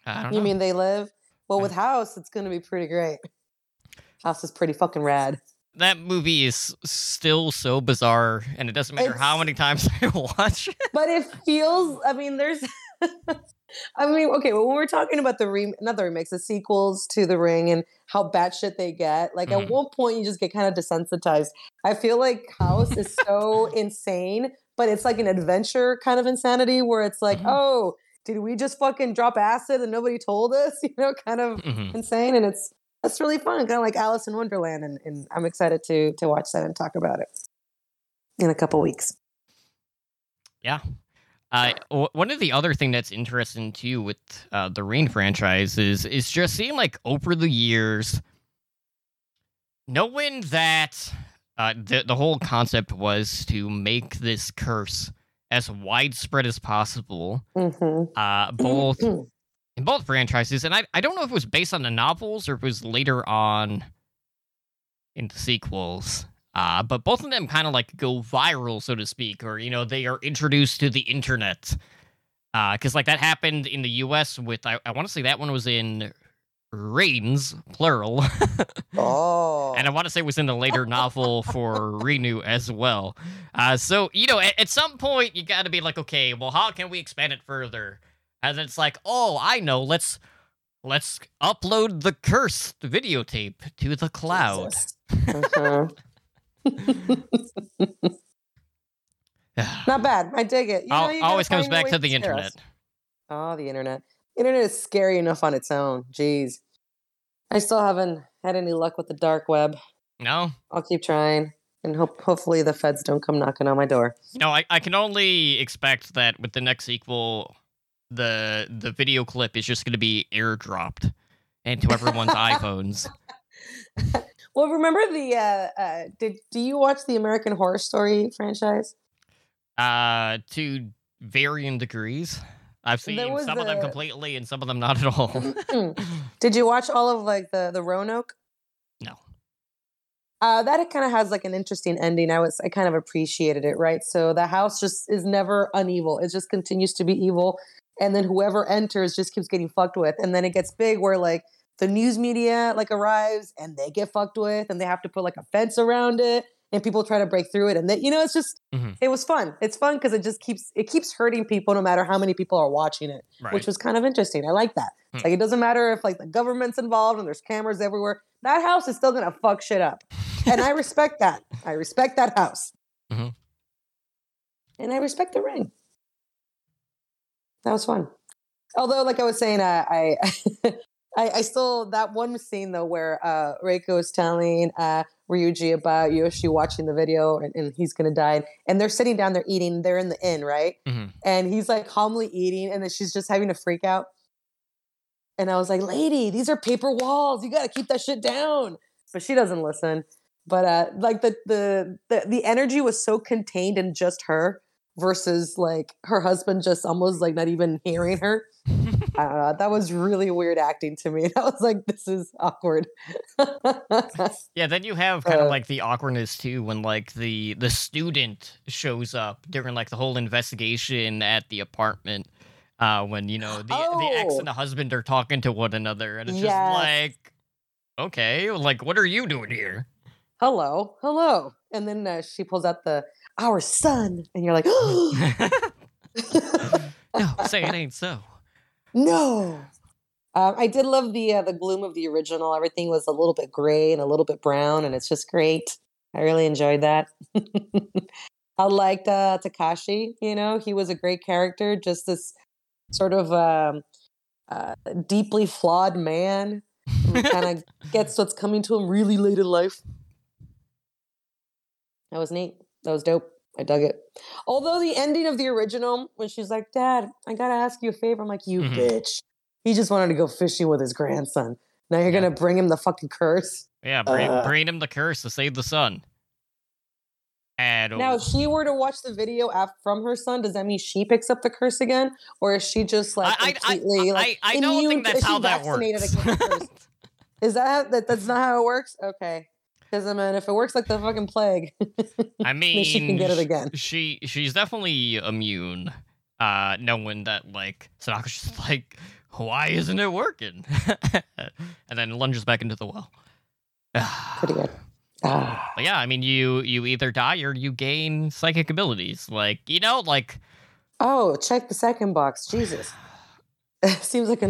I don't You know. mean they live? Well, uh, with House, it's going to be pretty great. House is pretty fucking rad. That movie is still so bizarre, and it doesn't matter how many times I watch it. But it feels. I mean, there's. I mean, okay. Well, when we're talking about the re, not the remakes, the sequels to The Ring, and how batshit they get, like Mhm. at one point you just get kind of desensitized. I feel like House is so insane, but it's like an adventure kind of insanity where it's like, Mhm. oh, did we just fucking drop acid and nobody told us? You know, kind of Mhm. insane, and it's that's really fun, kind of like Alice in Wonderland, and, and I'm excited to to watch that and talk about it in a couple weeks. Yeah. Uh, one of the other thing that's interesting too with uh, the Ring franchise is is just seeing like over the years, knowing that uh, the the whole concept was to make this curse as widespread as possible. hmm Uh, both in both franchises, and I I don't know if it was based on the novels or if it was later on in the sequels. Uh, but both of them kind of like go viral, so to speak, or you know, they are introduced to the internet. Because like that happened in the U.S. with I, I want to say that one was in Rings plural, Oh, and I want to say it was in the later novel for Ringu as well. Uh, so you know, at, at some point you got to be like, okay, well, how can we expand it further? And it's like, oh, I know, let's let's upload the cursed videotape to the cloud. Mhm. Not bad. I dig it. You know, Al- always comes back to the internet. us. Oh, the internet. Internet is scary enough on its own. Jeez. I still haven't had any luck with the dark web. No, I'll keep trying, and hope hopefully the feds don't come knocking on my door. you know, I, I can only expect that with the next sequel, the the video clip is just going to be airdropped into everyone's iPhones. Well, remember the uh, uh, did do you watch the American Horror Story franchise? Uh, to varying degrees. I've seen some of them completely and some of them not at all. Did you watch all of like the the Roanoke? No. Uh, that kind of has like an interesting ending. I was I kind of appreciated it, right? So the house just is never unevil. It just continues to be evil, and then whoever enters just keeps getting fucked with, and then it gets big where like the news media like arrives and they get fucked with, and they have to put like a fence around it, and people try to break through it, and then you know it's just Mhm. it was fun. It's fun because it just keeps it keeps hurting people no matter how many people are watching it right. which was kind of interesting. I like that. Hmm. Like it doesn't matter if like the government's involved and there's cameras everywhere. That house is still gonna fuck shit up, and I respect that. I respect that house, Mhm. and I respect the ring. That was fun. Although, like I was saying, uh, I. I, I still that one scene though where uh, Reiko is telling uh, Ryuji about Yoichi watching the video and, and he's gonna die, and they're sitting down, they're eating, they're in the inn, right? Mhm. and he's like calmly eating and then she's just having a freak out and i was like lady these are paper walls you got to keep that shit down but she doesn't listen but uh like the, the the the energy was so contained in just her versus like her husband just almost like not even hearing her I don't know, that was really weird acting to me i was like this is awkward Yeah, then you have kind of Uh, like the awkwardness too when like the the student shows up during like the whole investigation at the apartment. Uh, when you know the the ex Oh. and the husband are talking to one another, and it's Yes. just like, okay, like what are you doing here? hello hello and then uh, she pulls out the our son and you're like no, say it ain't so. No. Um, I did love the uh, the gloom of the original. Everything was a little bit gray and a little bit brown, and it's just great. I really enjoyed that. I liked uh, Takashi. You know, he was a great character. Just this sort of um, uh, deeply flawed man who kind of gets what's coming to him really late in life. That was neat. That was dope. I dug it. Although the ending of the original, when she's like, Dad, I gotta ask you a favor. I'm like, You Mhm. bitch. He just wanted to go fishing with his grandson. Now you're Yeah. gonna bring him the fucking curse. Yeah, bring, Uh. bring him the curse to save the son. And Now, if she were to watch the video af- from her son, does that mean she picks up the curse again, or is she just like I, I, completely I, like I, I don't immune- think that's she how that vaccinated works. against the? Is that how, that? That's not how it works. Okay, because I mean, if it works like the fucking plague, I mean, she can get it again. She she's definitely immune. Uh, knowing that like Sadako's just like, why isn't it working? and then lunges back into the well. Pretty good. Ah, But yeah, I mean, you you either die or you gain psychic abilities. Like you know, like oh, check the second box. Jesus, seems like a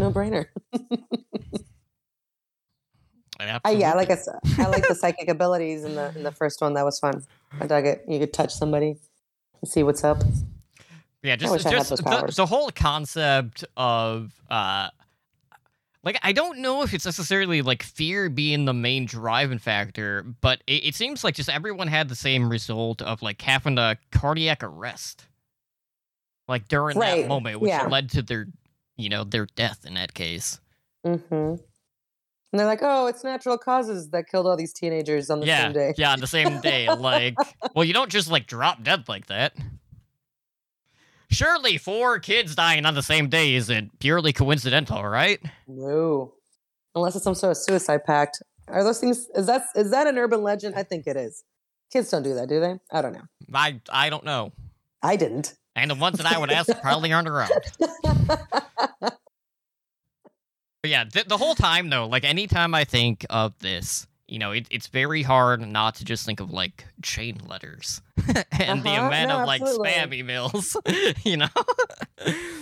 no-brainer. Uh, yeah, like I I like the psychic abilities in the in the first one. That was fun. I dug it. You could touch somebody and see what's up. Yeah, just wish I had just the, the whole concept of uh like I don't know if it's necessarily like fear being the main driving factor, but it, it seems like just everyone had the same result of like having a cardiac arrest. Like during Right, that moment, which yeah. led to their you know, their death in that case. hmm And they're like, "Oh, it's natural causes that killed all these teenagers on the yeah. same day." Yeah, on the same day. like well, you don't just like drop dead like that. Surely four kids dying on the same day isn't purely coincidental, right? No, unless it's some sort of suicide pact. Are those things? Is that is that an urban legend? I think it is. Kids don't do that, do they? I don't know. I I don't know. I didn't. And the ones that I would ask probably aren't around. But yeah, the, the whole time though, like anytime I think of this, you know, it, it's very hard not to just think of like chain letters and the Uh-huh, amount no, of like absolutely. spam emails, you know.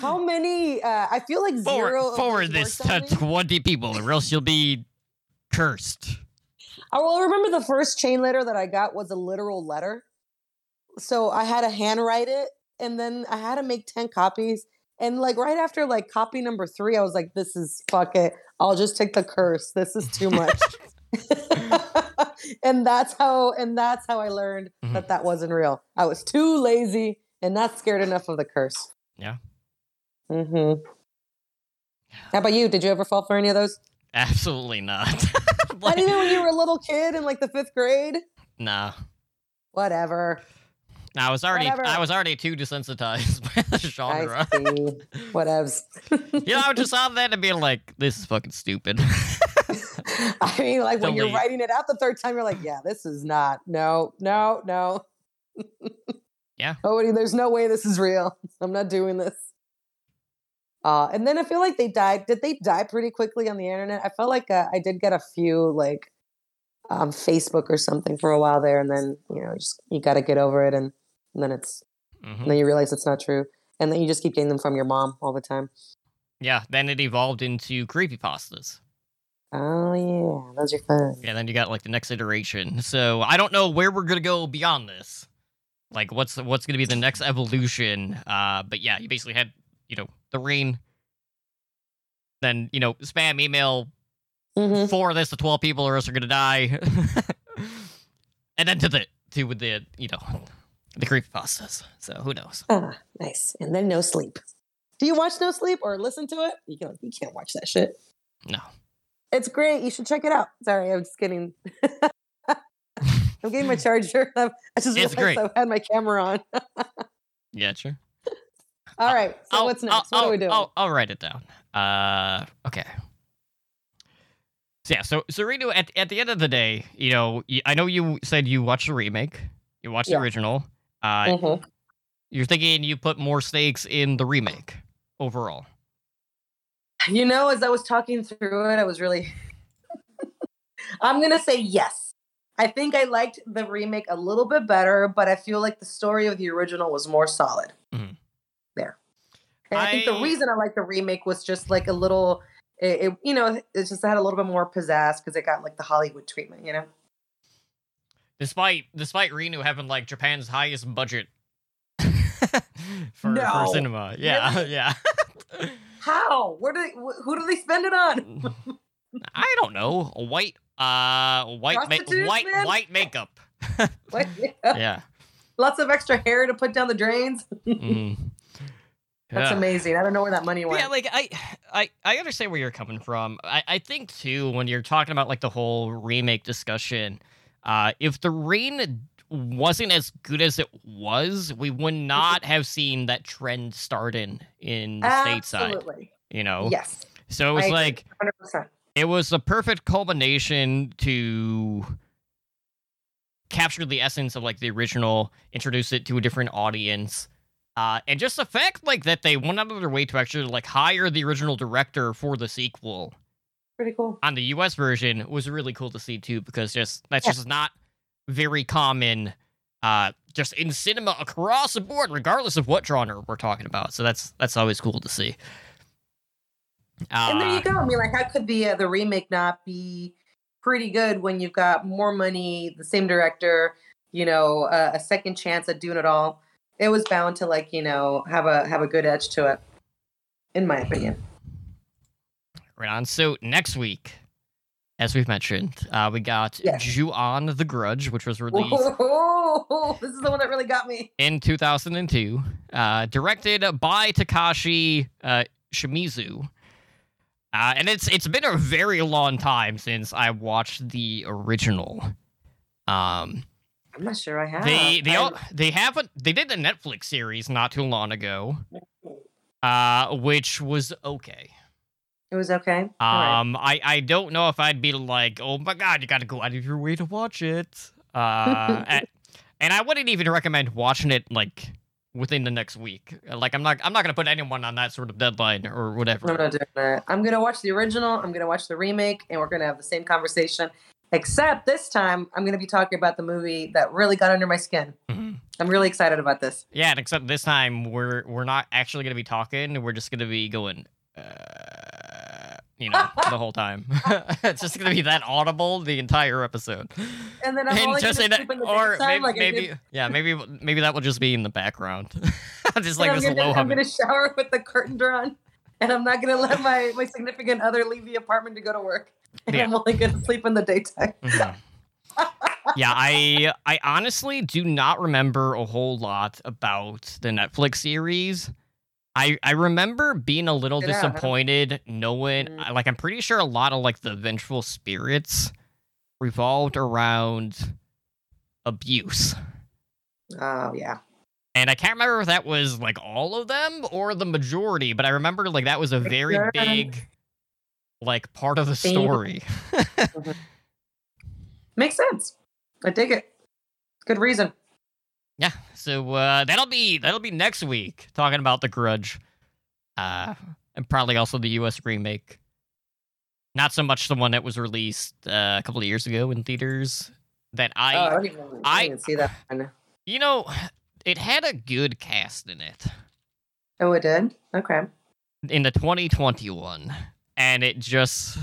How many? Uh, I feel like zero. forward, of forward this to 20 people or else you'll be cursed. I will remember the first chain letter that I got was a literal letter. So I had to handwrite it and then I had to make 10 copies. And like right after like copy number three, I was like, this is fuck it. I'll just take the curse. This is too much. and that's how and that's how I learned Mhm. that that wasn't real. I was too lazy and not scared enough of the curse. Yeah. Mm-hmm. How about you? Did you ever fall for any of those? Absolutely not. Not Like, even when you were a little kid in like the fifth grade? nah. Whatever. I was already Whatever. I was already too desensitized by the genre. I see. Whatevs. You know, I would just saw that and being like, this is fucking stupid. I mean, like when you're writing it out the third time, you're like, yeah, this is not. No, no, no. Yeah. Nobody, there's no way this is real. I'm not doing this. Uh, and then I feel like they died. Did they die pretty quickly on the internet? I felt like uh, I did get a few like um, Facebook or something for a while there, and then you know, just you got to get over it, and, and then it's Mhm. and then you realize it's not true, and then you just keep getting them from your mom all the time. Yeah, then it evolved into creepy pastas Oh yeah, those are fun. Yeah, then you got like the next iteration. So I don't know where we're gonna go beyond this. Like what's what's gonna be the next evolution? Uh but yeah, you basically had, you know, the Ring. Then, you know, spam email hmm for this to twelve people or else you're gonna die. and then to the to with the you know the creepypastas. So who knows? Ah, nice. And then no sleep. Do you watch No Sleep or listen to it? You can't, you can't watch that shit. No. It's great. You should check it out. Sorry, I'm just kidding. I'm getting my charger. I just It's realized great. I had my camera on. Yeah, sure. All right. So I'll- what's I'll- next? what are we doing? I'll, I'll write it down. Uh, okay. So yeah, so so Ringu, at at the end of the day, you know, I know you said you watched the remake, you watched Yeah. the original. Uh, Mhm. you're thinking you put more stakes in the remake overall. You know, as I was talking through it, I was really. I'm gonna say yes. I think I liked the remake a little bit better, but I feel like the story of the original was more solid. Mhm. There, and I, think the reason I liked the remake was just like a little. It, it you know, it just had a little bit more pizzazz because it got like the Hollywood treatment. You know. Despite despite Ringu having like Japan's highest budget for, No. for cinema, yeah, yeah. How? Where do they? wh- Who do they spend it on? I don't know. A white uh white ma- white man? white makeup. Like, yeah. Lots of extra hair to put down the drains. Mm. That's Yeah. amazing. I don't know where that money went. Yeah, like I, I, I understand where you're coming from. I, I think too when you're talking about like the whole remake discussion, uh, if the Ring wasn't as good as it was, we would not have seen that trend starting in stateside. Absolutely. You know, Yes. so it was I like 100%. it was the perfect culmination to capture the essence of like the original, introduce it to a different audience. Uh, and just the fact like that they went out of their way to actually like hire the original director for the sequel Pretty cool. on the US version was really cool to see too because just that's Yeah. just not very common uh just in cinema across the board regardless of what genre we're talking about. So that's that's always cool to see. Uh, and there you go. I mean, like, how could the uh, the remake not be pretty good when you've got more money, the same director, you know, uh, a second chance at doing it all? It was bound to like, you know, have a have a good edge to it, in my opinion. Right on. So next week, as we've mentioned, uh, we got Yes. Ju-on the Grudge, which was released Whoa, this is the one that really got me. in 2002, uh, directed by Takashi uh, Shimizu. Uh, and it's it's been a very long time since I watched the original. Um, I'm not sure I have. they they all, they haven't they did the Netflix series not too long ago, uh, which was okay. It was okay. All right. Um, I I don't know if I'd be like, oh my god, you got to go out of your way to watch it. Uh, and, and I wouldn't even recommend watching it like within the next week. Like, I'm not I'm not gonna put anyone on that sort of deadline or whatever. I'm not doing that. I'm gonna watch the original. I'm gonna watch the remake, and we're gonna have the same conversation. Except this time, I'm gonna be talking about the movie that really got under my skin. Mhm. I'm really excited about this. Yeah, and except this time we're we're not actually gonna be talking. We're just gonna be going. Uh, you know, the whole time. it's just gonna be that audible the entire episode. And then I'm and only just gonna in sleep in the or maybe, like maybe yeah, maybe maybe that will just be in the background, just like this I'm gonna, low I'm gonna shower with the curtain drawn, and I'm not gonna let my my significant other leave the apartment to go to work. And Yeah. I'm only gonna sleep in the daytime. Mhm. yeah, I I honestly do not remember a whole lot about the Netflix series. I I remember being a little Check it out, huh? disappointed knowing Mm. Like I'm pretty sure a lot of like the vengeful spirits revolved around abuse. Oh yeah. And I can't remember if that was like all of them or the majority, but I remember like that was a very big like part of the story. Makes sense. I dig it. Good reason. Yeah, so uh, that'll be that'll be next week talking about the Grudge, uh, and probably also the U.S. remake. Not so much the one that was released uh, a couple of years ago in theaters. That I, oh, I I, I- didn't see that one. you know, it had a good cast in it Oh, it did. Okay. in the 2021, and it just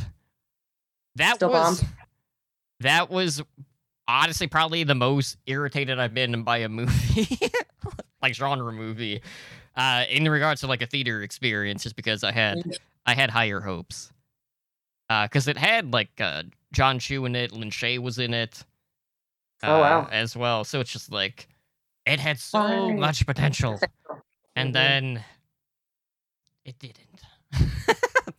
that Still was bombed? that was honestly probably the most irritated I've been by a movie, like genre movie, uh, in regards to like a theater experience, just because I had I had higher hopes, because it had like uh, John Cho in it, Lin Shaye was in it, Oh, wow. uh, as well. So it's just like it had so much potential, and Mhm. then it didn't.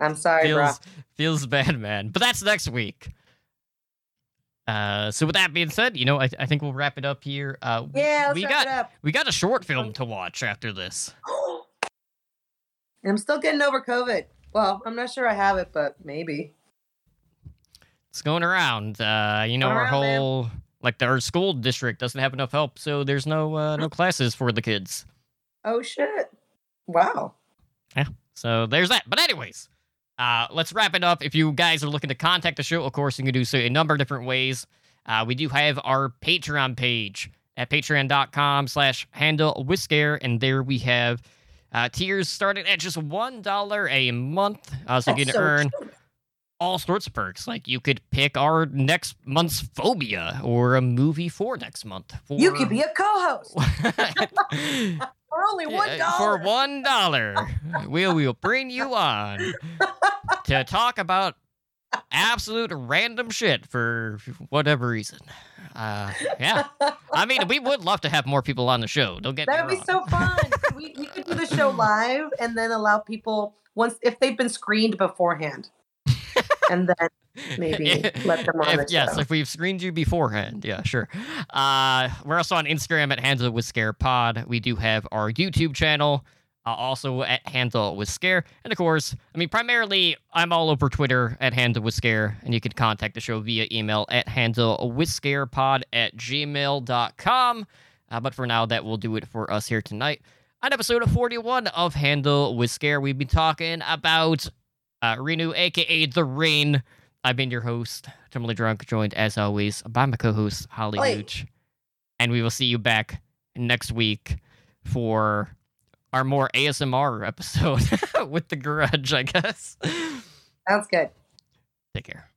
I'm sorry, bro. feels feels bad, man. But that's next week. Uh, so with that being said, you know, I, I think we'll wrap it up here. Uh, we- Yeah, let's we wrap got it up. we got a short film to watch after this. And I'm still getting over COVID. Well, I'm not sure I have it, but maybe. It's going around. Uh, you know, our around, man. whole like our school district doesn't have enough help, so there's no uh, no classes for the kids. Oh shit! Wow. Yeah. So there's that. But anyways, uh, let's wrap it up. If you guys are looking to contact the show, of course, you can do so a number of different ways. Uh, we do have our Patreon page at patreon.com slash handle with scare, and there we have uh, tiers starting at just $1 a month. Uh, so you can so earn cute. all sorts of perks. Like you could pick our next month's phobia or a movie for next month. For... You could be a co-host for only one Uh. For one dollar, we will bring you on to talk about absolute random shit for whatever reason. Uh, yeah. I mean, we would love to have more people on the show. Don't get that would be so fun. we, we could do the show live and then allow people once if they've been screened beforehand, and then maybe let them on If- yes, show. if we've screened you beforehand, yeah, sure. Uh, we're also on Instagram at Handle with Scare Pod. We do have our YouTube channel, uh, also at Handle with Scare, and of course, I mean, primarily, I'm all over Twitter at Handle with Scare, and you can contact the show via email at Handle with Scarepod at gmail.com. Uh, but for now, that will do it for us here tonight. On episode 41 of Handle with Scare, we've been talking about uh, Ringu, aka The Ring. I've been your host, Timely Drunk, joined as always by my co host, Holly Oi. Hooch. And we will see you back next week for our more ASMR episode with The Grudge, I guess. Sounds good. Take care.